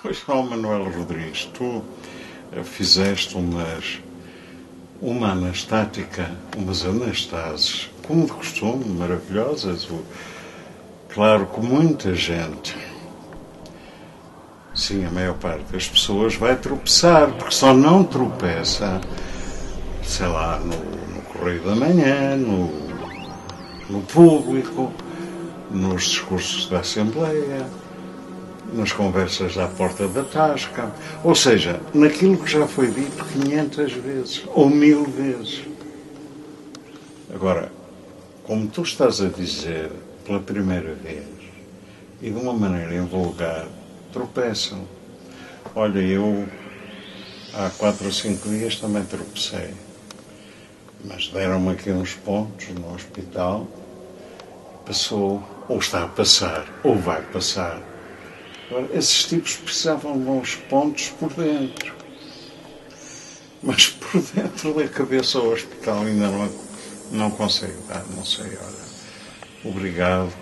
Pois não, Manuel Rodrigues, tu eh, fizeste umas, uma anastática, umas anastases, como de costume, maravilhosas. Claro que muita gente, sim, a maior parte das pessoas vai tropeçar, porque só não tropeça, sei lá, no, no Correio da Manhã, no, no público, nos discursos da Assembleia nas conversas à porta da tasca, ou seja, naquilo que já foi dito 500 vezes ou mil vezes. Agora, como tu estás a dizer pela primeira vez e de uma maneira invulgar, tropeçam. Olha, eu há quatro ou cinco dias também tropecei, mas deram-me aqui uns pontos no hospital. Passou, ou está a passar, ou vai passar Agora, esses tipos precisavam de uns pontos por dentro. Mas por dentro da cabeça ao hospital ainda não, não consegue dar, não sei, olha. Obrigado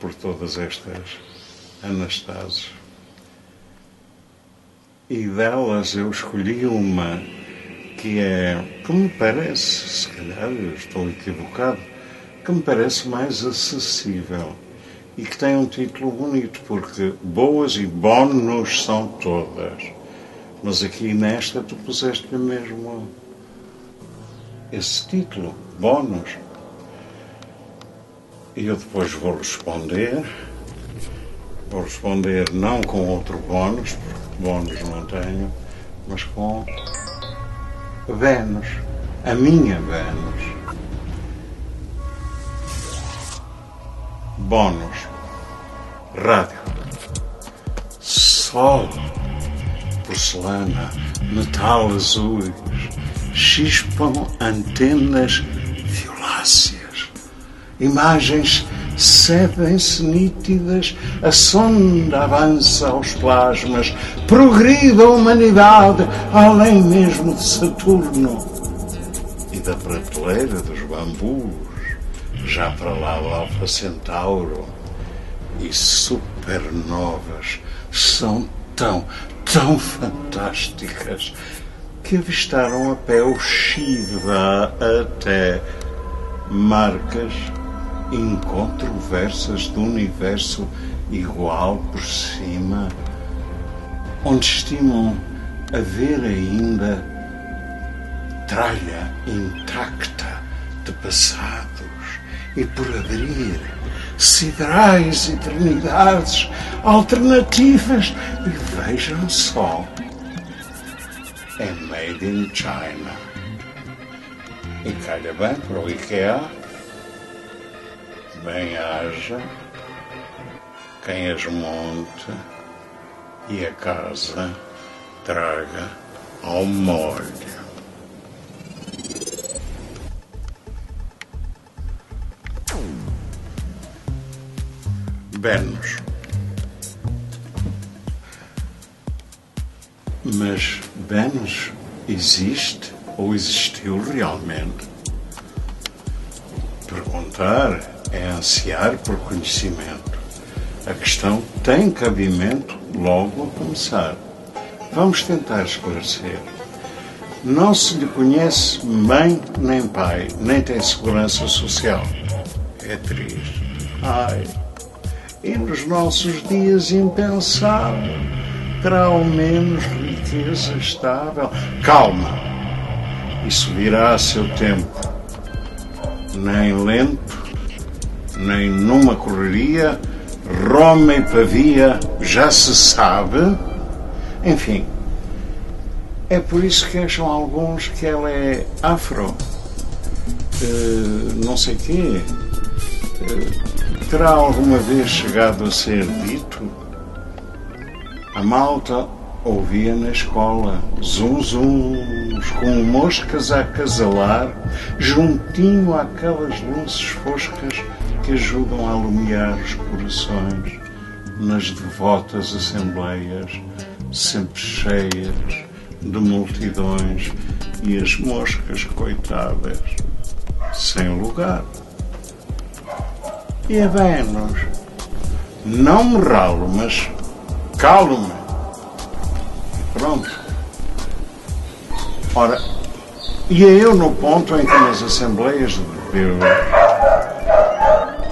por todas estas anastases. E delas eu escolhi uma que é, que me parece, se calhar eu estou equivocado, que me parece mais acessível e que tem um título bonito, porque boas e bónus são todas. Mas aqui nesta tu puseste-lhe mesmo esse título, bónus. E eu depois vou responder. Vou responder não com outro bónus, porque bónus não tenho, mas com Vênus, a minha Vênus. Bónus. Rádio. Sol. Porcelana. Metal azuis. Chispam antenas violáceas. Imagens cedem-se nítidas, a sonda avança aos plasmas, progride a humanidade além mesmo de Saturno e da prateleira dos bambus já para lá do Alfa Centauro. E supernovas são tão, tão fantásticas que avistaram a pé o Shiva até marcas incontroversas do universo igual por cima, onde estimam haver ainda tralha intacta de passados e por abrir siderais eternidades alternativas e vejam só é made in China. E calha bem para o IKEA bem haja quem as monte e a casa traga ao molho Bernos. Mas Benos existe ou existiu realmente? Perguntar é ansiar por conhecimento. A questão tem cabimento logo a começar. Vamos tentar esclarecer. Não se lhe conhece mãe nem pai, nem tem segurança social. É triste. Ai, e nos nossos dias impensável terá ao menos riqueza estável. Calma, isso virá a seu tempo. Nem lento, nem numa correria, Roma e Pavia já se sabe. Enfim, é por isso que acham alguns que ela é afro. Uh, não sei quê. Uh, terá alguma vez chegado a ser dito? A malta ouvia na escola zunzuns com moscas a acasalar juntinho àquelas luzes foscas que ajudam a alumiar os corações nas devotas assembleias sempre cheias de multidões e as moscas coitadas sem lugar e Vênus. Não me ralo, mas calo-me. Pronto. Ora, e é eu no ponto em que nas Assembleias de Deus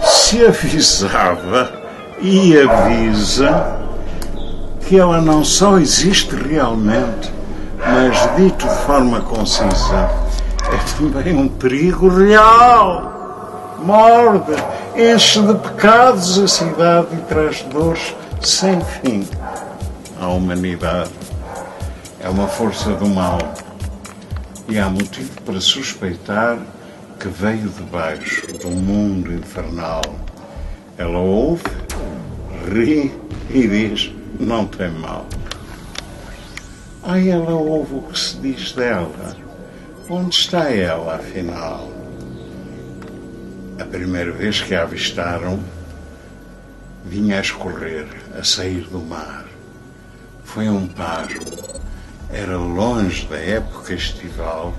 se avisava e avisa que ela não só existe realmente, mas dito de forma concisa, é também um perigo real. Morde, enche de pecados a cidade e traz dores sem fim à humanidade. É uma força do mal e há motivo para suspeitar que veio de baixo do mundo infernal. Ela ouve, ri e diz: Não tem mal. Ai, ela ouve o que se diz dela. Onde está ela, afinal? A primeira vez que a avistaram, vinha a escorrer, a sair do mar. Foi um pasmo. Era longe da época estival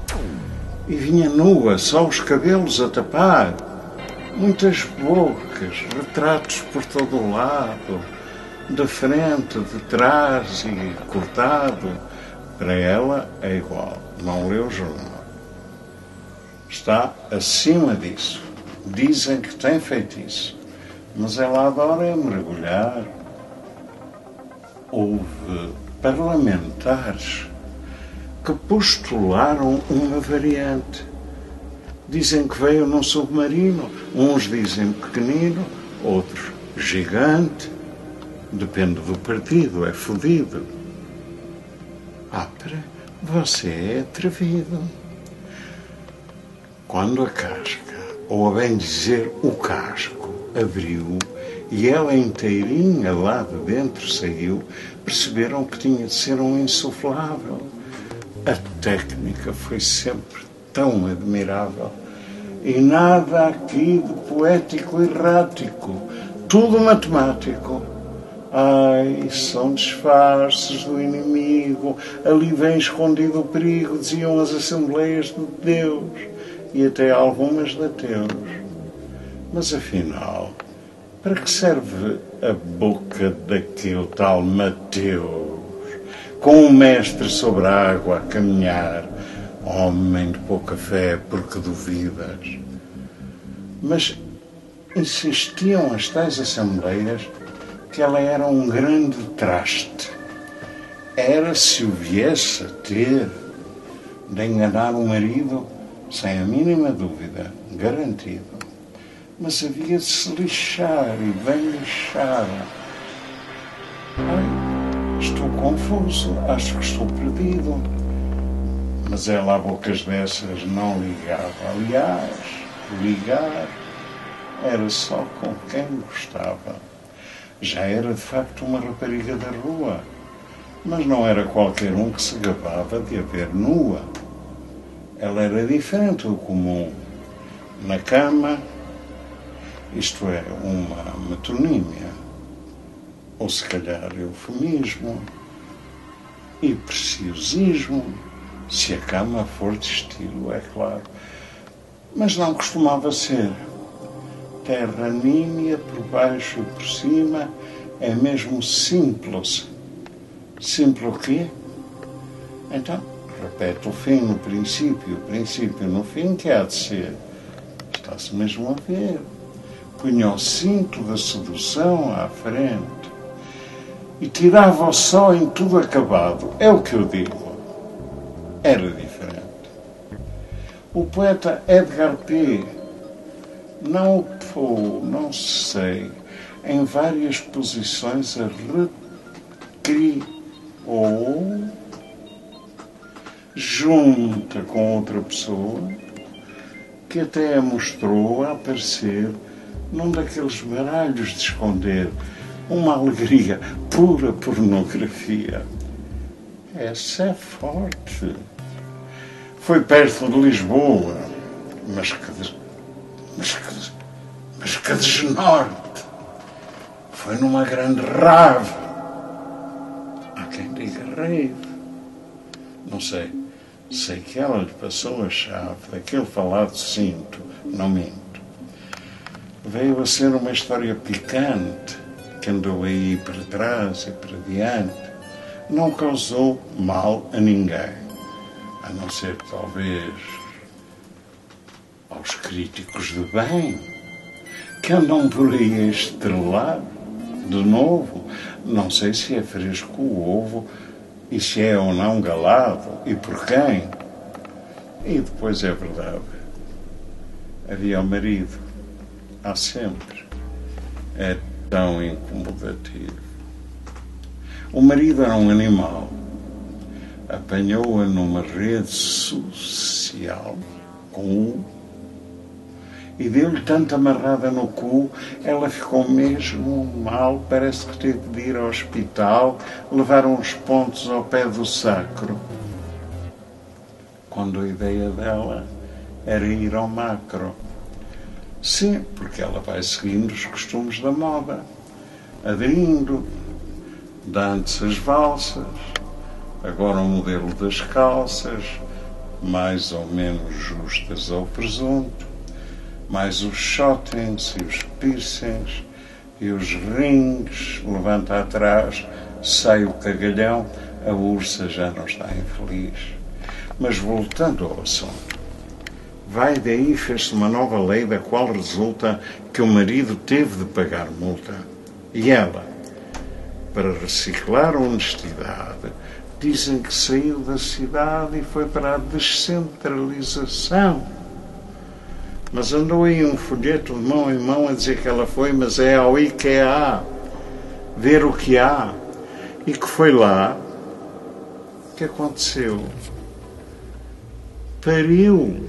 e vinha nua, só os cabelos a tapar. Muitas bocas, retratos por todo o lado, de frente, de trás e cortado. Para ela é igual, não lê o jornal. Está acima disso. Dizem que tem feitiço, mas ela adora mergulhar. Houve parlamentares que postularam uma variante. Dizem que veio num submarino, uns dizem pequenino, outros gigante. Depende do partido, é fodido. Para você é atrevido. Quando a casca, ou a bem dizer o casco, abriu e ela inteirinha lá de dentro saiu, perceberam que tinha de ser um insuflável. A técnica foi sempre tão admirável. E nada aqui de poético errático, tudo matemático. Ai, são disfarces do inimigo, ali vem escondido o perigo, diziam as Assembleias de Deus e até algumas de ateus. Mas afinal, para que serve a boca daquele tal Mateus, com o mestre sobre a água a caminhar, homem de pouca fé, porque duvidas? Mas insistiam as tais assembleias que ela era um grande traste. Era se o viesse a ter de enganar o marido, sem a mínima dúvida, garantido mas havia de se lixar e bem lixada. Estou confuso, acho que estou perdido. Mas ela a bocas dessas não ligava. Aliás, ligar era só com quem gostava. Já era de facto uma rapariga da rua, mas não era qualquer um que se gabava de a ver nua. Ela era diferente do comum. Na cama, isto é, uma metonímia, ou se calhar eufemismo, e preciosismo, se a cama for de estilo, é claro. Mas não costumava ser. Terra nímia por baixo e por cima é mesmo simples. Simples o quê? Então, repete o fim no princípio, o princípio no fim, que há de ser. Está-se mesmo a ver punha o cinto da sedução à frente e tirava o sol em tudo acabado. É o que eu digo. Era diferente. O poeta Edgar P. não optou, não sei, em várias posições a recriou junta com outra pessoa que até a mostrou a aparecer num daqueles baralhos de esconder uma alegria pura pornografia. Essa é forte. Foi perto de Lisboa, mas que, mas que, mas que desnorte. Foi numa grande rave. Há quem diga rave. Não sei. Sei que ela lhe passou a chave daquele falado cinto, não minto veio a ser uma história picante que andou aí para trás e para diante. não causou mal a ninguém, a não ser talvez aos críticos de bem, que andam por aí a estrelar de novo. Não sei se é fresco o ovo e se é ou não galado e por quem. E depois é verdade. Havia o marido, há sempre. É tão incomodativo. O marido era um animal. Apanhou-a numa rede social com o e deu-lhe tanto amarrada no cu, ela ficou mesmo mal, parece que teve de ir ao hospital, levar uns pontos ao pé do sacro. Quando a ideia dela era ir ao macro. Sim, porque ela vai seguindo os costumes da moda, aderindo, dando-se as valsas, agora o modelo das calças, mais ou menos justas ao presunto, mais os shotings e os piercings e os rings, levanta atrás, sai o cagalhão, a ursa já não está infeliz. Mas voltando ao assunto, vai daí fez-se uma nova lei da qual resulta que o marido teve de pagar multa. E ela, para reciclar a honestidade, dizem que saiu da cidade e foi para a descentralização mas andou aí um folheto mão em mão a dizer que ela foi, mas é ao IKEA ver o que há. E que foi lá. O que aconteceu? Pariu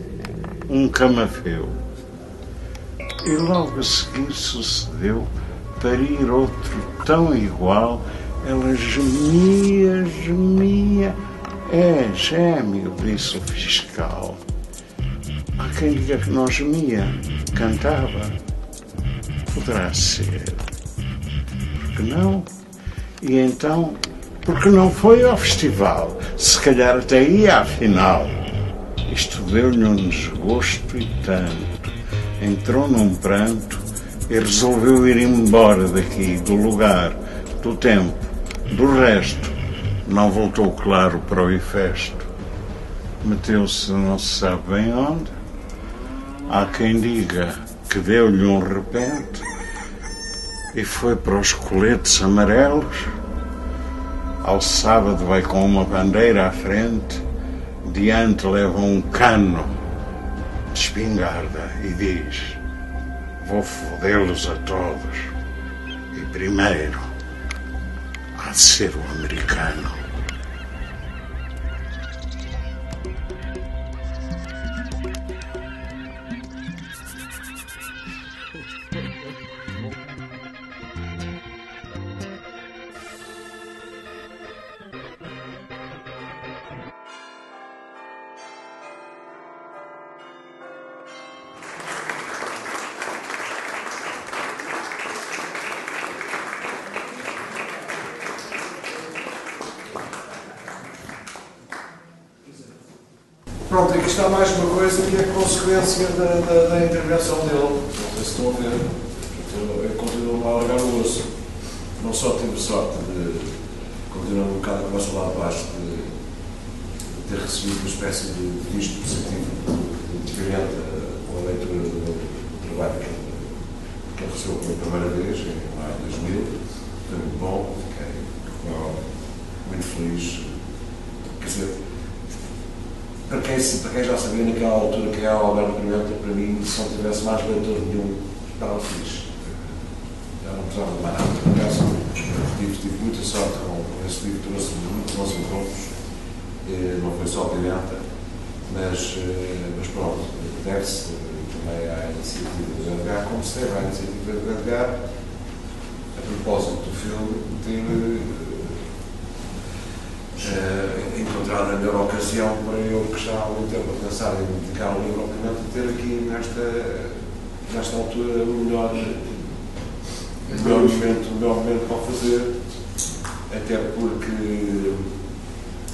um camafeu. E logo a seguir sucedeu parir outro tão igual. Ela gemia, gemia. É gêmeo, disse o fiscal. Há quem diga que não gemia, cantava. Poderá ser. Porque não? E então, porque não foi ao festival? Se calhar até ia à final. Isto deu-lhe um desgosto e tanto. Entrou num pranto e resolveu ir embora daqui, do lugar, do tempo, do resto. Não voltou, claro, para o Ifesto. Meteu-se não se sabe bem onde Há quem diga que deu-lhe um repente e foi para os coletes amarelos. Ao sábado vai com uma bandeira à frente, diante leva um cano de espingarda e diz: Vou fodê-los a todos. E primeiro há de ser o americano. Da, da, da intervenção dele. Não sei se estão a ver. Eu continuo a largar o osso. Não só tive sorte de, continuando um bocado a conversa lá abaixo, de, de ter recebido uma espécie de visto positivo de cliente com a leitura do, do trabalho que, que ele recebeu pela primeira vez, em maio de 2000. Foi muito bom, fiquei muito feliz. Quer dizer, para quem, para quem já sabia naquela altura que era o Alberto Pimenta, para mim, se não tivesse mais leitor nenhum, estava feliz. Já não precisava de mais nada. Por acaso, tive, tive muita sorte com, esse livro, trouxe-me muito bons encontros. Não foi só Pimenta, mas, eh, mas pronto, deve-se também à iniciativa do Edgar, como se deve à iniciativa do Edgar, a propósito do filme, ter uh, a melhor ocasião para eu, que já há muito tempo a pensar em dedicar o livro ao Pimenta, ter aqui nesta, nesta altura o melhor, o melhor, momento, o melhor momento para o fazer, até porque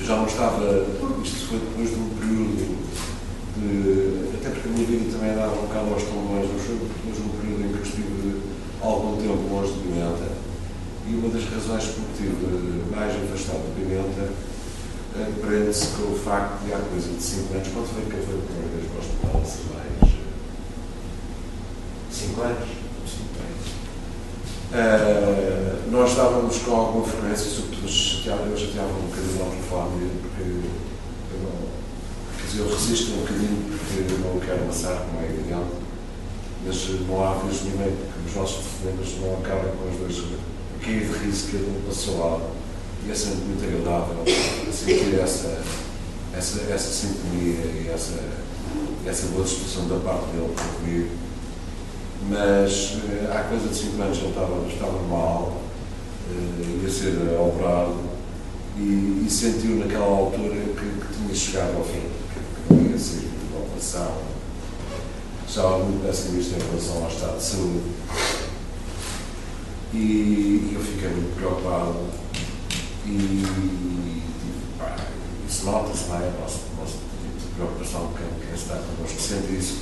já não estava, isto foi depois de um período de, até porque a minha vida também andava um bocado aos tombões, mas foi depois de um período em que eu estive algum tempo longe de Pimenta E uma das razões por que tive mais afastado do Pimenta eh, prende-se com o facto de há coisa de 5 anos, quando foi que foi a primeira vez o hospital de mais 5 anos? 5 anos. Uh, nós estávamos com alguma frequência, sobretudo chateava, eu chateava um bocadinho ao telefone, porque eu, não, quer eu resisto um bocadinho porque eu não quero amassar, como é evidente, mas não há vez nenhuma que os nossos telefonemas não acabem com os dois cair de riso que um passou lado. E é sempre muito agradável sentir essa, essa, essa sintonia e essa, essa boa disposição da parte dele para comigo mas uh, há coisa de 5 anos ele estava, estava mal, uh, ia ser operado e, e, sentiu naquela altura que, que, tinha chegado ao fim, que, não ia ser uma operação. Estava muito pessimista em relação ao estado de saúde. E, e eu fiquei muito preocupado e, pá, isso nota-se, não é? Nosso, nosso tipo de preocupação, quem, quem está connosco sente isso.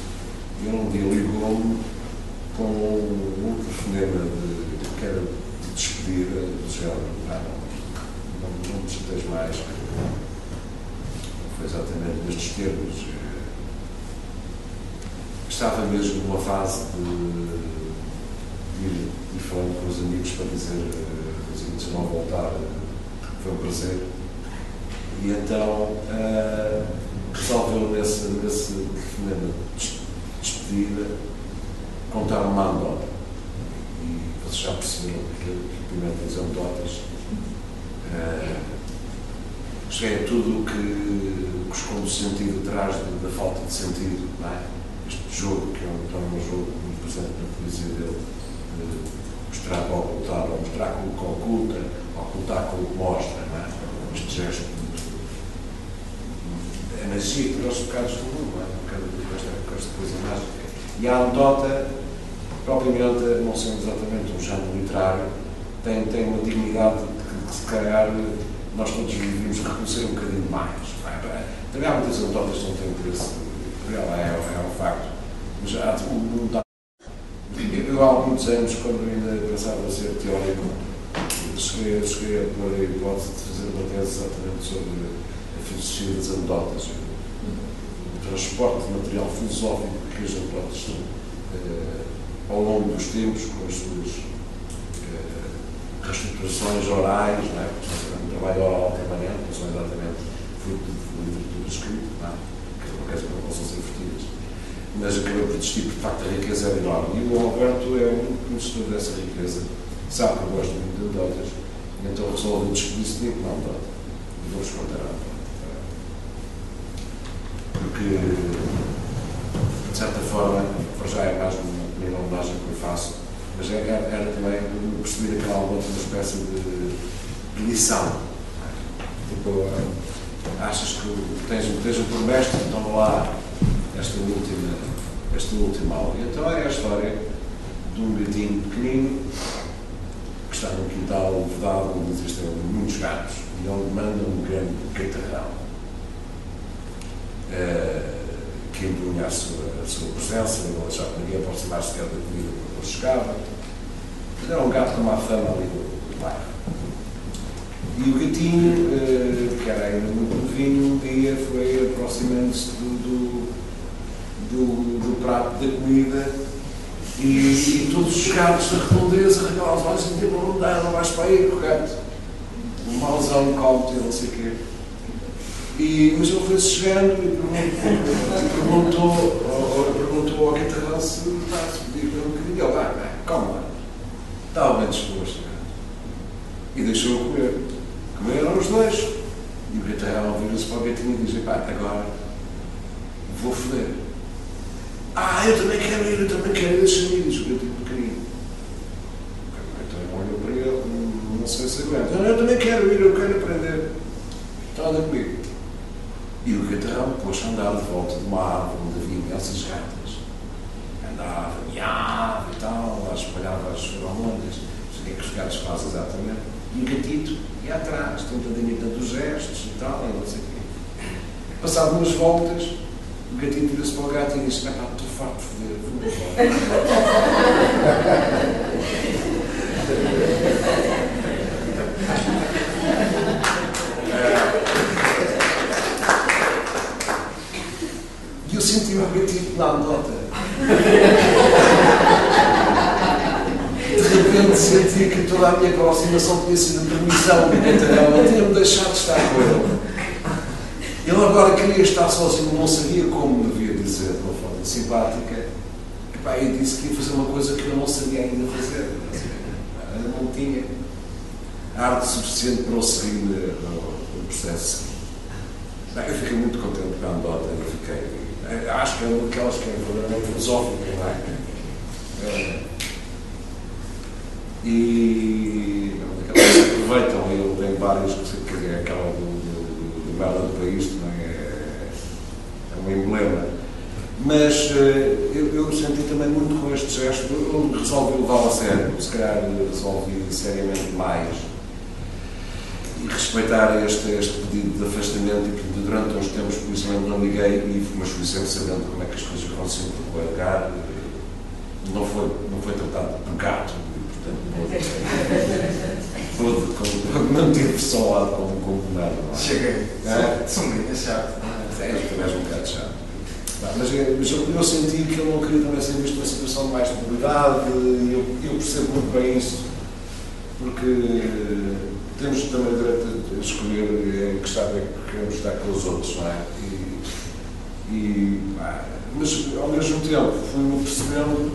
E um dia ligou-me com um telefonema de, que era de despedida do género, ah, não, não, não chateias mais, foi exatamente nestes termos. Eh, estava mesmo numa fase de ir, ir falando com os amigos para dizer eh, os amigos não voltar, foi um prazer. E então uh, resolveu nesse, nesse telefonema de despedida contar uma anedota. E vocês já perceberam que o Pimenta diz anedotas. Uh, é tudo o que, que esconde o sentido atrás da falta de sentido, não é? Este jogo, que é um, é um jogo muito presente na poesia dele, de mostrar para ocultar, ou mostrar com o que oculta, ocultar com o que mostra, não é? Este gesto é magia para os bocados do mundo, não é? Com esta coisa mágica. E a anedota propriamente, não sendo exatamente um género literário, tem, tem uma dignidade que, que se calhar nós todos devíamos reconhecer um bocadinho mais. Também há muitas anedotas que não têm interesse real, é, é um facto. Mas há, não dá. Há muitos anos, quando ainda pensava ser teórico, cheguei, cheguei a pôr a hipótese de fazer uma tese exatamente sobre a filosofia das anedotas, o transporte de material filosófico que as anedotas são. Eh, ao longo dos tempos, com as suas uh, reestruturações orais, não é? Porque um trabalho oral permanente, não são exatamente fruto de literatura escrita, não é? que acontece que não possam ser vertidas. Mas acabei por desistir, porque de facto a riqueza é enorme. E o Alberto é um conhecedor dessa riqueza, sabe que eu gosto muito de anedotas, então resolvi descobrir-se de uma anedota. E vou-vos contar a anedota. Porque, de certa forma, já é mais uma homenagem que eu faço, mas era, era também perceber aquela alma uma espécie de, lição. Tipo, achas que tens, tens um por mestre, então lá esta última, esta última aula. Então é a história de um gatinho pequenino que está num quintal vedado onde existem muitos gatos e onde manda um grande catarrão. Uh, que impunha a sua, a sua presença, não deixava ninguém aproximar-se sequer da comida quando ele chegava. Mas era um gato com uma fama ali do, bairro. E o gatinho, eh, que era ainda muito novinho, um dia foi aproximando-se do, do, do, do, prato da comida e, e, todos os gatos da redondeza olhos e diziam, não dá, não vais para aí, correto? Um mauzão, calmo, não sei o quê. E, mas ele foi-se chegando e perguntou, perguntou, perguntou ao guitarrão se está a subir um bocadinho. Ele, vai, vai, calma, estava bem disposto. E deixou-o comer. Comeram os dois. E o guitarrão vira-se para o gatinho e diz: pá, agora vou foder. Ah, eu também quero ir, eu também quero ir, deixa-me ir, diz o gatinho pequenino. Então olhou para ele, não sei se aguenta. Não, eu também quero ir, eu quero aprender. Então anda comigo. E o catarrão pôs-se a andar de volta de uma árvore onde havia imensas gatas. Andava, miava e tal, lá espalhava as feromonas, não sei que é que os gatos fazem exatamente. E o gatito ia atrás, tentadinho tanto os gestos e tal, e não sei o quê. Passado umas voltas, o gatinho vira-se para o gato e diz: estou farto de foder, vou E eu senti o gatinho na nota. De repente senti que toda a minha aproximação tinha sido permissão do me ter-me deixado estar com ele. Ele agora queria estar sozinho, não sabia como devia dizer de uma forma simpática. E, pá, eu disse que ia fazer uma coisa que eu não sabia ainda fazer. Eu não tinha arte suficiente para o seguir no processo. Bem, eu fiquei muito contente com a anedota, eu fiquei. Acho que é uma daquelas que é verdadeiramente filosófica, não é? é e aquelas que aproveitam, eu tenho várias, que é aquela do, do, do do é, é um emblema. Mas eu, eu senti também muito com este gesto, eu resolvi levá-lo a sério, se calhar resolvi seriamente mais. E respeitar este, este pedido de afastamento. E portanto, durante uns tempos por isso não liguei e mas fui sempre sabendo como é que as coisas aconteciam com o Edgar não foi, não foi tratado de pecado portanto não, não tive só lado como, como nada cheguei. É? são muito chato é, tu és um bocado chato mas, mas eu, eu, senti que ele não queria também ser visto numa situação de mais debilidade e eu, eu percebo muito bem isso porque temos também direito a escolher em que estado é que queremos estar com os outros, não é? E, e, mas, ao mesmo tempo, fui-me percebendo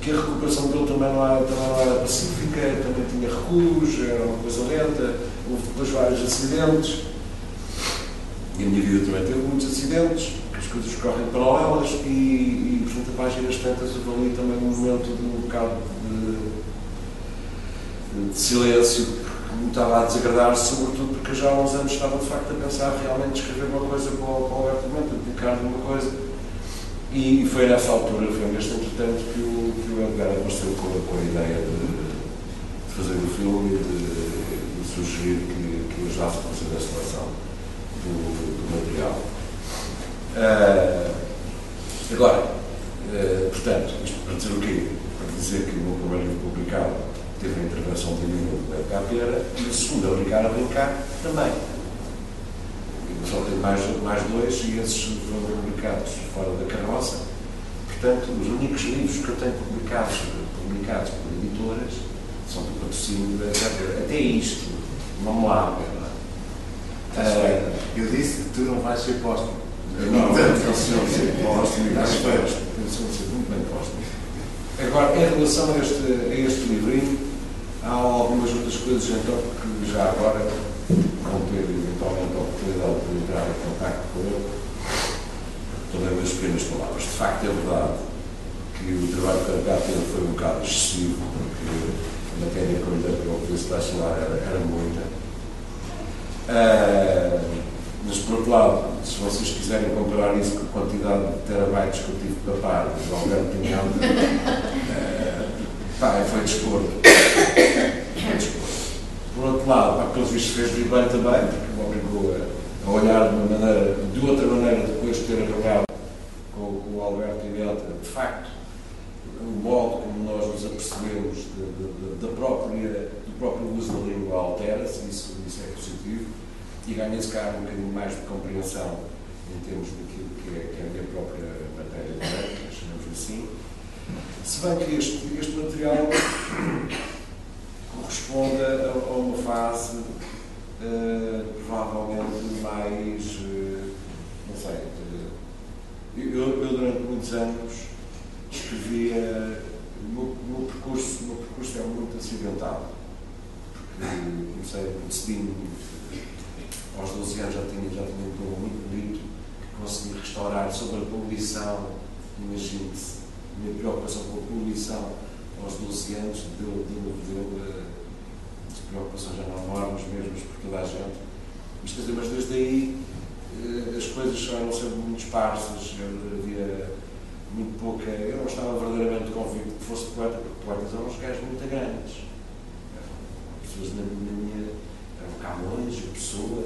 que a recuperação dele também não, era, também não era pacífica, também tinha recuos, era uma coisa lenta, houve depois vários acidentes. E a minha vida também teve muitos acidentes, as coisas correm paralelas e, e portanto, a páginas tantas ali também um momento de um bocado de, de silêncio me estava a desagradar, sobretudo porque já há uns anos estava de facto a pensar realmente escrever uma coisa para o, para o argumento, a dedicar uma coisa. E foi nessa altura, foi neste entretanto, que o, que o Edgar apareceu com, com a ideia de, de, fazer o filme e de, de sugerir que, que eu ajudasse a fazer a seleção do, do material. Uh, agora, uh, portanto, isto para dizer o quê? Para dizer que o meu primeiro livro publicado teve a intervenção divina do Beto Capera e o segundo, a brincar a brincar, também. E só tem mais, mais dois e esses foram publicados fora da carroça. Portanto, os únicos livros que eu tenho publicados, publicados por editoras são do patrocínio da Capera. Até isto, me lava. Uh, eu disse que tu não vais ser póstumo. Não, não, não, não, ser póstumo, não, ser muito bem póstumo. Agora, em relação a este, a este livrinho, há algumas outras coisas então que já agora vão ter eventualmente a oportunidade de entrar em contato com ele. Também as pequenas palavras. De facto, é verdade que o trabalho carregado dele foi um bocado excessivo, porque a matéria que eu lhe para o preço da era, era muita. Uh, mas, por outro lado, se vocês quiserem comparar isso com a quantidade de terabytes que eu tive para par do Alberto Pinhão, uh, pá, foi desporto. Foi desporto. Por outro lado, pá, pelos vistos fez-lhe bem também, porque me obrigou a, olhar de uma maneira, de outra maneira, depois de ter arrogado com, com o Alberto Pinhota, de facto, o modo como nós nos apercebemos de, de, de, da própria, do próprio uso da língua altera-se, isso, isso é positivo e ganha-se cá um bocadinho mais de compreensão em termos daquilo que é, que é a minha própria matéria de direito, chamamos assim. Se bem que este, este material corresponde a, a uma fase uh, provavelmente mais, uh, não sei, uh, eu, eu, durante muitos anos escrevia, o meu, meu, percurso, meu percurso é muito acidental, porque comecei muito cedinho, aos 12 anos já tinha, já tinha um poema muito bonito que consegui restaurar sobre a poluição. Imagine-se, a minha preocupação com a poluição aos 12 anos deu, deu, deu uh, preocupações já não enormes mesmo por toda a gente. Mas, dizer, mas desde aí uh, as coisas eram sempre muito esparsas, havia muito pouca. Eu não estava verdadeiramente convicto que fosse poeta, porque poetas eram uns gajos muito grandes. Pessoas na, na minha eram Camões, Pessoa,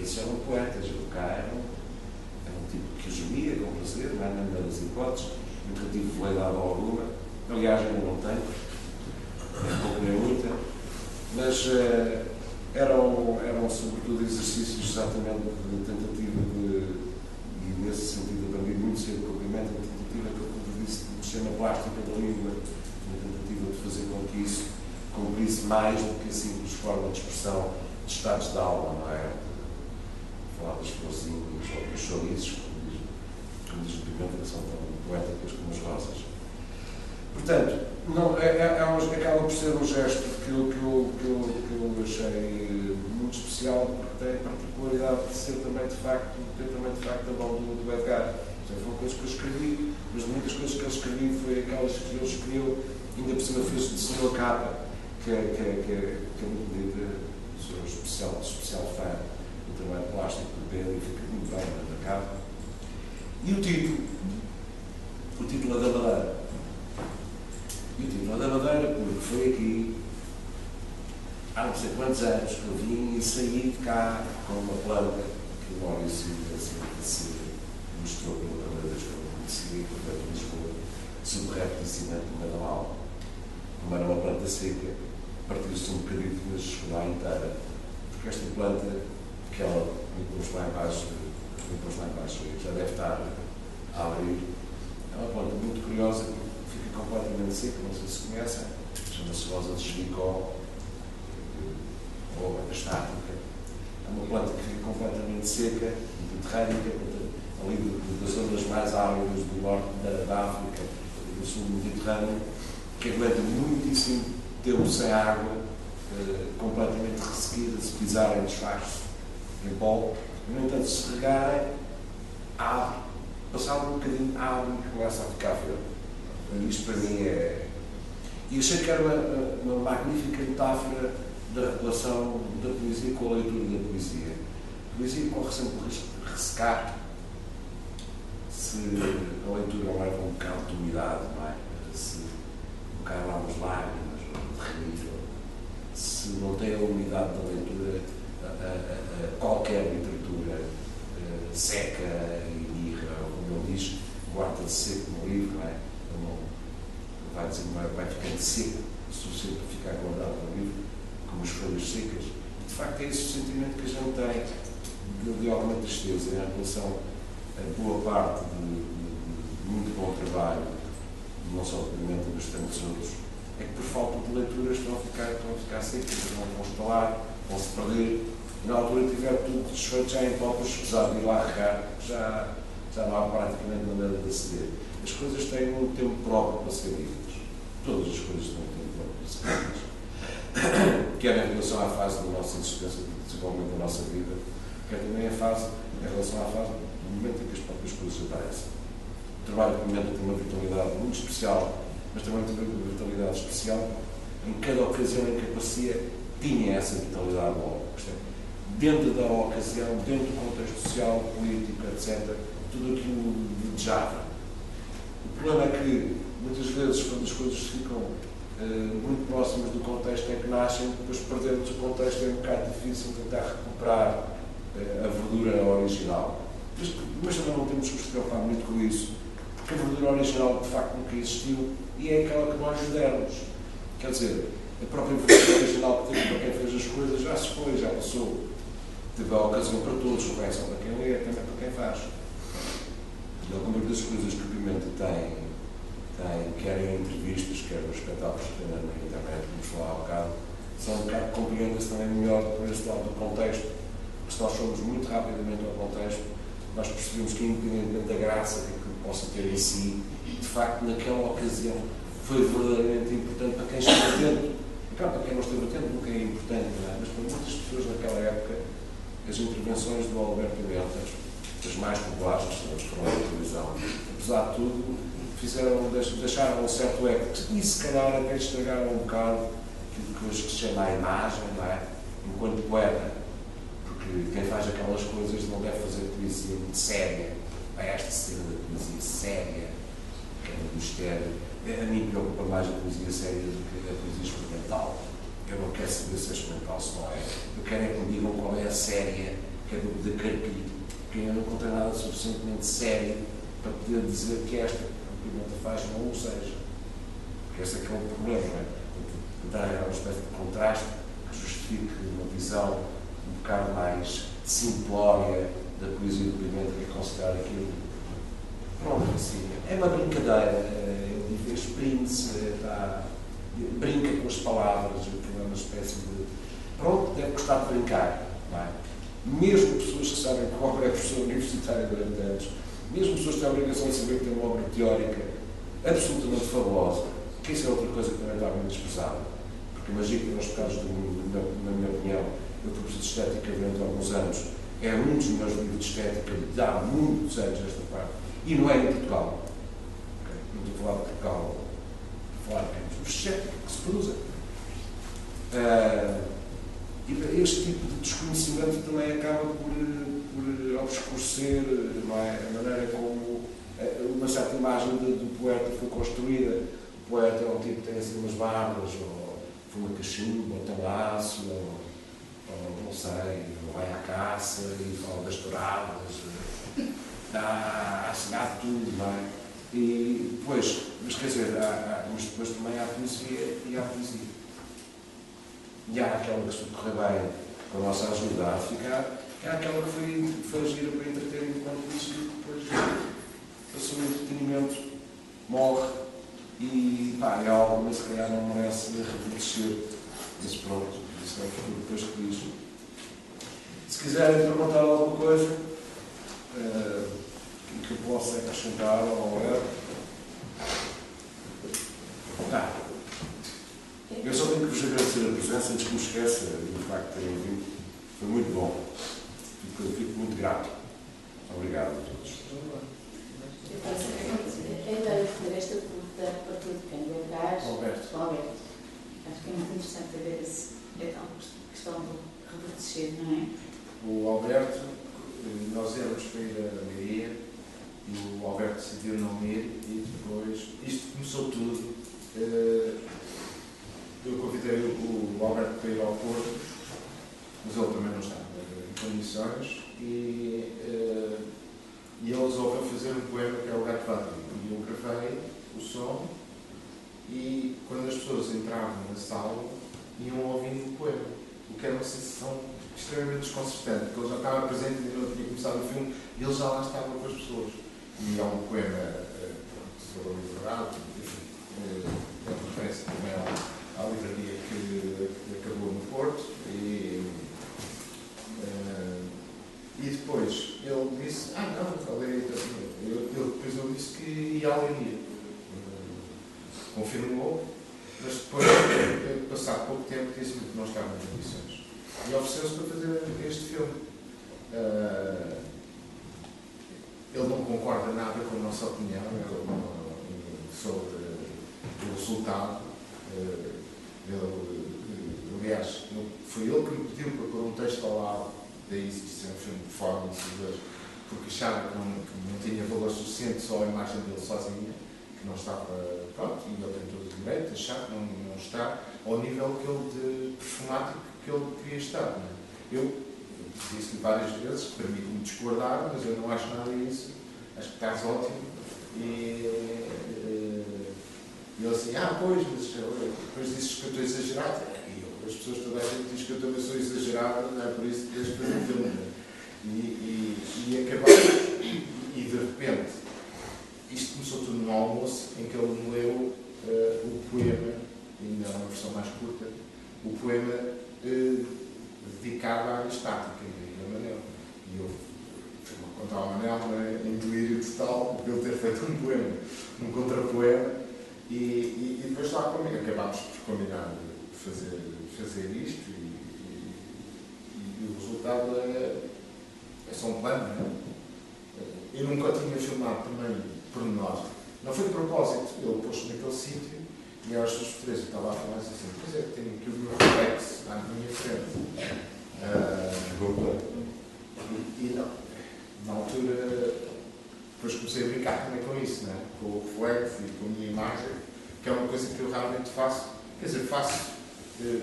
é? esses eram poetas, o cá era um tipo que gemia com prazer, não é? na melhor das hipóteses, nunca tive veleidade alguma, aliás, ainda não tenho, nem pouco nem muita, mas uh, eram, eram sobretudo exercícios exatamente de tentativa de, e nesse sentido aprendi muito cedo com a pimenta, de tentativa de, de sistema plástico da língua, na tentativa de fazer com que isso cumprisse mais do que a simples forma de expressão de estados de alma, não é? Falar das florzinhas ou dos chouriços, como diz, o Pimenta, que são tão poéticas como as rosas. Portanto, não, é, é, é um, acaba por ser um gesto que eu, que, eu, que, eu, que eu achei muito especial, porque tem a particularidade de ser também de facto, ter também de facto a mão do, do Edgar. Portanto, foram coisas que eu escrevi, mas de muitas coisas que eu escrevi foi aquelas que ele escreveu, ainda por cima fez desenhou a capa, que, é, que, é, que, é, que é muito bonita, sou especial, especial fã do trabalho plástico do Pedro e fica muito bem na capa. E o título, o título é da Madeira. E o título é da Madeira porque foi aqui, há não sei quantos anos, que eu vim e saí de cá com uma planta que o Maurício assim, assim, mostrou pela primeira vez que eu conheci, portanto, em Lisboa, sob recto de cimento da mal. Como era uma planta seca, partiu-se um bocadinho, mas chegou inteira. Porque esta planta, que ela me pôs lá embaixo, pôs lá embaixo, já deve estar a abrir, é uma planta muito curiosa, porque fica completamente seca, não sei se conhecem, chama-se rosa de Chiricó, ou a estática. É uma planta que fica completamente seca, mediterrânica, ali das zonas mais áridas do norte da, da África do sul do Mediterrâneo, que aguenta muitíssimo tempo sem água, eh, completamente ressequida, se pisarem desfaz pó. No entanto, se regarem, abre, passado um bocadinho, abre e começa a ficar verde. Isto para mim é. E achei que era uma, uma magnífica metáfora da relação da poesia com a leitura da poesia. A poesia corre sempre o ressecar se a leitura leva um bocado de umidade, não é? Se um bocado lá umas lágrimas, ou de rir, se não tem a umidade da leitura, qualquer literatura eh, seca e mirra, como ele diz, guarda-se seco no livro, não é? Não, vai, dizer, vai, vai ficando seco, suficiente para ficar guardado no livro, como as folhas secas. E, de facto, é esse o sentimento que a gente tem de, de alguma tristeza em relação a boa parte de, de, de, muito bom trabalho, não só de Pimenta, mas tantos outros, é que por falta de leituras estão a ficar, estão ficar secas, não vão estalar, vão se perder. E na altura tiver tudo desfeito já em pó, escusado de ir lá regar, já, já não há praticamente maneira de aceder. As coisas têm um tempo próprio para ser ditas. Todas as coisas têm um tempo próprio para ser ditas. Quer em relação à fase da nossa existência, do desenvolvimento da nossa vida, quer também a fase, em relação à fase no momento em que as próprias coisas aparecem. O trabalho de Pimenta tem uma vitalidade muito especial, mas também tem uma vitalidade especial em cada ocasião em que aparecia, tinha essa vitalidade logo. É, dentro da ocasião, dentro do contexto social, político, etc., tudo aquilo desejava. O problema é que, muitas vezes, quando as coisas ficam uh, muito próximas do contexto em que nascem, depois perdemos o contexto, é um bocado difícil tentar recuperar uh, a verdura original. Mas, mas também não temos que nos preocupar muito com isso, porque a verdura original de facto nunca existiu e é aquela que nós demos. Quer dizer, a própria verdura original que teve para quem fez as coisas já se foi, já passou. Teve a ocasião para todos, não é só para quem lê, é também para quem faz. E algumas das coisas que o Pimenta tem, tem quer em entrevistas, quer nos espetáculos que tem na internet, vamos falar há bocado, são um bocado compreendem-se também melhor por este lado do contexto, porque se nós somos muito rapidamente ao contexto, nós percebemos que, independentemente da graça que possa ter em si, de facto, naquela ocasião, foi verdadeiramente importante para quem esteve atento. Claro, para quem não esteve atento nunca é importante, é? mas para muitas pessoas naquela época, as intervenções do Alberto Mentas, as mais populares, as que foram na televisão, apesar de tudo, fizeram, deixaram um certo eco. E se calhar até estragaram um bocado aquilo que hoje se chama a imagem, não é? Enquanto poeta que quem faz aquelas coisas não deve fazer poesia muito séria. A esta cena da poesia séria, que é mistério. A mim preocupa mais a poesia séria do que a poesia experimental. Eu não quero saber se é experimental, se não é. Eu quero é que me digam qual é a séria, que é do de Carpito, porque eu não encontrei nada suficientemente sério para poder dizer que esta Pimenta faz não o seja. Porque esse é que é o problema, não é? Dar uma espécie de contraste que justifique uma visão um bocado mais simplória da poesia do Pimenta, que é considerar aquilo. Pronto, assim, é uma brincadeira. Exprime-se, está, brinca com as palavras, que é uma espécie de. Pronto, deve gostar de brincar. Não é? Mesmo pessoas que sabem que o é professor universitário durante anos, mesmo pessoas que têm a obrigação de saber que têm uma obra teórica absolutamente fabulosa, que isso é outra coisa que também está muito desprezada. Porque imagino que nos pecados do mundo, na, na minha opinião, eu fui professor de estética durante alguns anos, é um dos meus livros de estética de há muitos anos esta parte. E não é em Portugal. A falar de a falar de estética que se produza. Uh, e este tipo de desconhecimento também acaba por, por obscurecer é? a maneira como eh, uma certa imagem de, do poeta foi construída. O poeta é um tipo que tem assim umas barbas, ou fuma cachimbo, ou tem laço, ou, ou não sei, ou vai à caça e fala das touradas, há, assim, há tudo, não é? E depois, mas quer dizer, há, há, mas depois também há poesia e há poesia e há aquela que se correr bem com a nossa ajuda a ficar, e há aquela que foi, foi gira para entreter enquanto isso depois passou o entretenimento, morre e pá, é algo, mas se calhar não merece repetir Mas pronto, isso é o futuro depois que diz. Se quiserem perguntar alguma coisa uh, que eu possa acrescentar ao é. Tá. Eu só tenho que vos agradecer a presença antes que me esqueça do facto de terem vindo. Foi muito bom. Fico, fico muito grato. Obrigado a todos. Eu ainda responder esta pergunta a partir de quem? Gás? Alberto. Alberto. Acho que é muito interessante ver esse, a questão do revertecer, não é? O Alberto, nós éramos para ir a Leiria e o Alberto decidiu não ir e depois, isto começou tudo. Uh, eu convidei o Alberto para ir ao Porto, mas ele também não estava em condições, e, uh, e ele resolveu fazer um poema que é o Gato Vado. E eu gravei o som, e quando as pessoas entravam na sala, iam ouvindo o poema, o que era uma sensação extremamente desconcertante, porque ele já estava presente e não tinha começado o filme, e ele já lá estava com as pessoas. E há um poema sobre a enfim, uh, é referência também à livraria que, acabou no Porto e, uh, e depois ele disse, ah não, falei, eu, eu, depois ele disse que ia à livraria. Uh, confirmou, mas depois, passado pouco tempo, disse-me que não estava em condições. E ofereceu-se para fazer este filme. Uh, ele não concorda nada com a nossa opinião sobre o resultado. Uh, ele, aliás, foi ele que me pediu para pôr um texto ao lado da filme de performance, porque achava que não, que não tinha valor suficiente só a imagem dele sozinha, que não estava, pronto, e ele tem todo o direito de achar que não, não está ao nível que ele de perfumático que ele queria estar. É? Eu disse-lhe várias vezes, permito-me discordar, mas eu não acho nada disso, acho que estás ótimo e, e ele assim, ah, pois, mas depois dizes que eu estou exagerado. E eu, as pessoas toda a gente diz que eu também sou exagerado, não é por isso que tens de fazer. E, e, e e, e, de repente, isto começou tudo no almoço, em que ele me leu uh, o poema, ainda é uma versão mais curta, o poema uh, dedicado à estática e a Manel. E eu contar ao Manel, né, em delírio total, por ele ter feito um poema, um contrapoema e, e, e depois lá comigo, acabámos por combinar fazer, fazer isto e, e, o resultado é, é só um plano, não é? Eu nunca tinha filmado também por nós. Não foi de propósito, ele pôs naquele sítio e às suas três eu estava a falar assim, pois é, tenho aqui o meu reflexo à minha frente. Uh, e, e não, na altura depois comecei a brincar também com isso, né? com o reflexo e com a minha imagem, que é uma coisa que eu realmente faço. Quer dizer, faço, eh,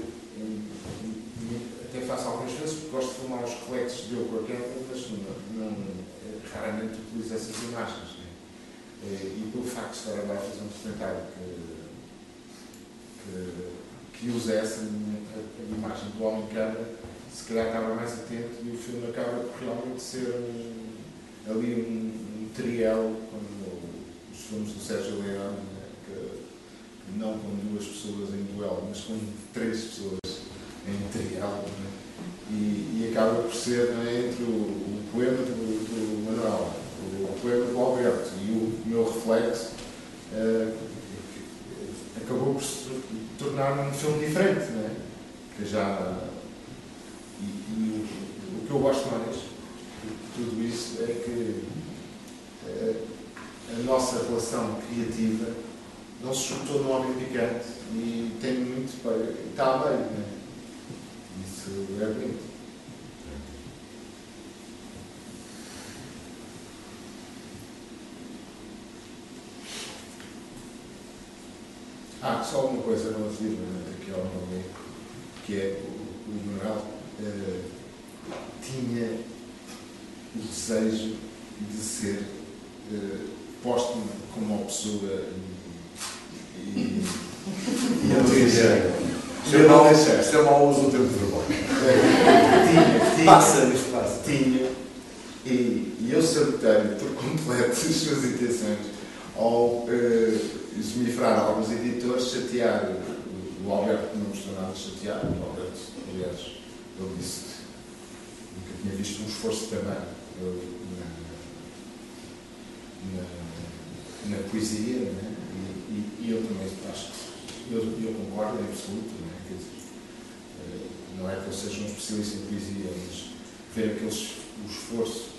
até faço algumas vezes, porque gosto de filmar os reflexos de eu com a câmera, mas não, não, raramente utilizo essas imagens. Né? Eh, e pelo facto de estar a fazer um documentário que, que, que usa essa a, a imagem do homem-câmara, se calhar acaba mais atento e o filme acaba por realmente ser um, ali um, triel, como os filmes do Sérgio Leone, né, que com três pessoas em trial, né? e, e acaba por ser né, entre o, o poema do, do Manuel, o, o poema do Alberto e o meu reflexo, uh, acabou por se tornar um filme diferente, né? que já e, e o, o, que eu gosto mais de tudo isso é que uh, a nossa relação criativa não se juntou no homem picante e tem muito está a meio, né? Isso é bonito. Ah, só uma coisa relativamente aqui ao amigo, que é o, o Manuel uh, tinha o desejo de ser uh, posto como uma pessoa e, e, e dizia, se eu não deixar, se eu mal uso o tempo de trabalho. tinha, tinha, passa, passa. Tinha, e, e eu sabotei por completo as suas intenções ao uh, esmifrar alguns editores, chatear o Alberto, não gostou nada de chatear, o Alberto, aliás, ele disse que nunca tinha visto um esforço também eu, na, na, na, poesia, né? e, e, e, eu também acho que eu, eu concordo em absoluto, né? Quer dizer, eh, não é que eu seja um especialista em poesia, mas ver aqueles, o esforço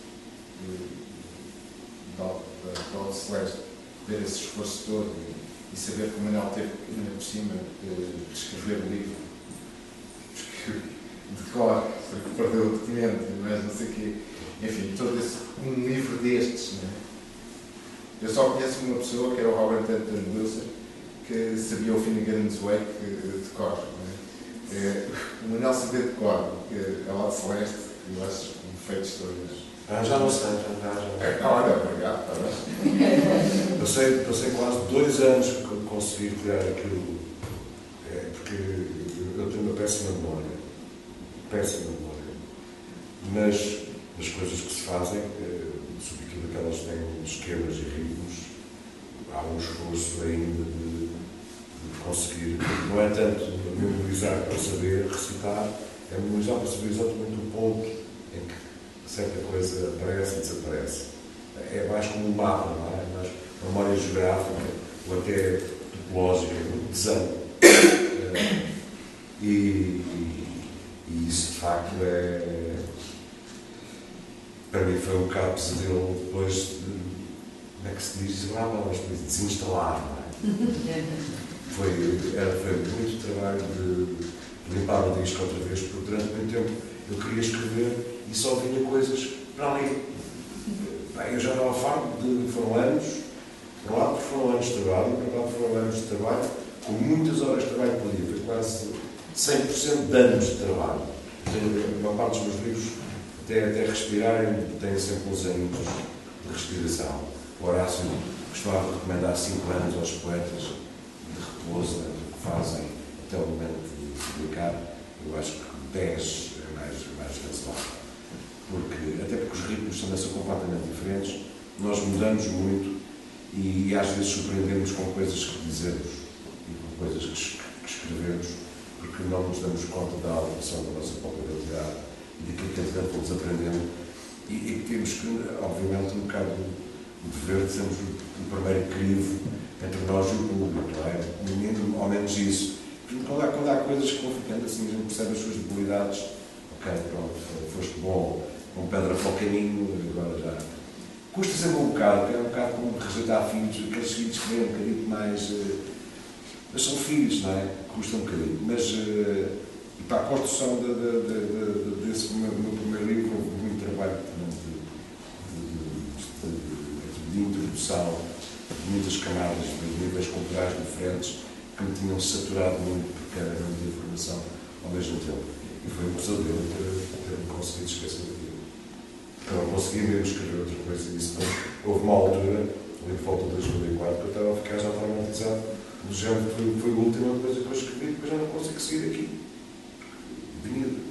da, da Celeste ver esse esforço todo e, e saber que o Manuel teve, ainda por cima, de escrever o livro de cor, porque perdeu o documento, mas não sei o quê. Enfim, todo esse, um livro destes. Né? Eu só conheço uma pessoa, que era o Robert Anton Wilson, que sabia o Finnegan's Wake de cor. Né? É, o Manuel sabia de cor, que é lá de Celeste, eu acho um feito extraordinário. Ah, já não sei, já, já. É, olha, obrigado, está bem. Passei, passei quase dois anos para conseguir criar aquilo, é, porque eu tenho uma péssima memória, péssima memória, mas as coisas que se fazem, é, sobretudo aquelas que têm esquemas e ritmos, há um esforço ainda de, de conseguir, não é tanto memorizar para saber recitar, é para saber exatamente o ponto em que certa coisa aparece e desaparece. É mais como um mapa, não é? é mais memória geográfica ou até topológica, um desenho. E, e, isso, de facto, é. Para mim foi um bocado pesadelo depois de. Como é que se diz? Lá, mas desinstalar, não é? Foi, era, foi muito trabalho de limpar o disco outra vez, porque durante muito tempo eu queria escrever e só vinha coisas para ali. Bem, eu já estava farto de. foram anos, por um lado foram anos de trabalho, por outro lado foram anos de trabalho, com muitas horas de trabalho por dia, quase 100% de anos de trabalho. Uma parte dos meus livros, até, até respirarem, têm sempre uns anos de respiração. O Horácio costumava recomendar 5 anos aos poetas de repouso, né, que fazem até o momento de publicar. Eu acho que 10 é mais, mais razoável porque, até porque os ritmos também são completamente diferentes, nós mudamos muito e, e às vezes surpreendemos com coisas que dizemos e com coisas que, que escrevemos, porque não nos damos conta da alteração da nossa própria e daquilo que entretanto fomos aprendendo. E, e temos que, obviamente, um bocado o dever de sermos o primeiro crivo entre nós e o público, não é? Ao menos isso. Quando há, quando há coisas que vão ficando assim, a gente percebe as suas debilidades, ok, pronto, foste bom, com pedra para o caminho, agora já. Custa sempre um bocado, é um bocado como rejeitar filhos, aqueles filhos que vêm um bocadinho mais. Uh, mas são filhos, não é? Custa um bocadinho. Mas uh, e para a construção de, de, de, desse meu, meu, primeiro livro houve muito trabalho de, introdução de muitas camadas de níveis culturais diferentes que me tinham saturado muito porque era muita informação ao mesmo tempo. E foi um pesadelo ter, ter conseguido esquecer aquilo. Eu não conseguia mesmo escrever outra coisa disso. Então, houve uma altura, ali por volta de 2004, que eu estava a ficar já traumatizado. O género foi, foi a última coisa que eu escrevi, depois já não consigo seguir aqui.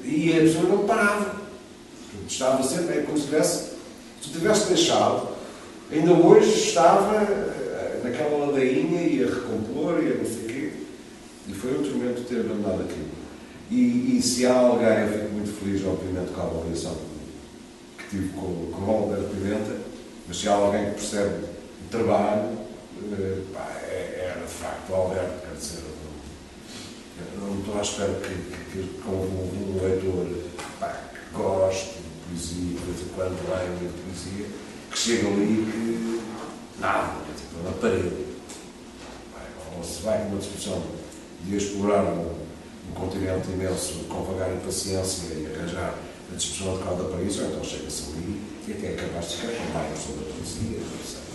E a pessoa não parava. Estava sempre, é como se tivesse, se tivesse deixado, ainda hoje estava eh, naquela ladainha e a recompor e a não sei. E foi um tormento ter abandonado aquilo. E, e se há alguém, eu fico muito feliz, obviamente, com a avaliação que tive com, com o Alberto Pimenta, mas se há alguém que percebe o trabalho, eh, pá, é, era de facto o Alberto, quer dizer, eu não, eu não estou à espera que, que, que com um, um leitor pá, que goste de poesia, de vez em quando leia muito poesia, que chega ali e que nada, tipo, na parede. Pá, Ou se vai com uma discussão de explorar um, um continente imenso com vagar e paciência e arranjar a discussão adequada para isso, ou então chega-se ali e até é capaz de sobre a poesia, não.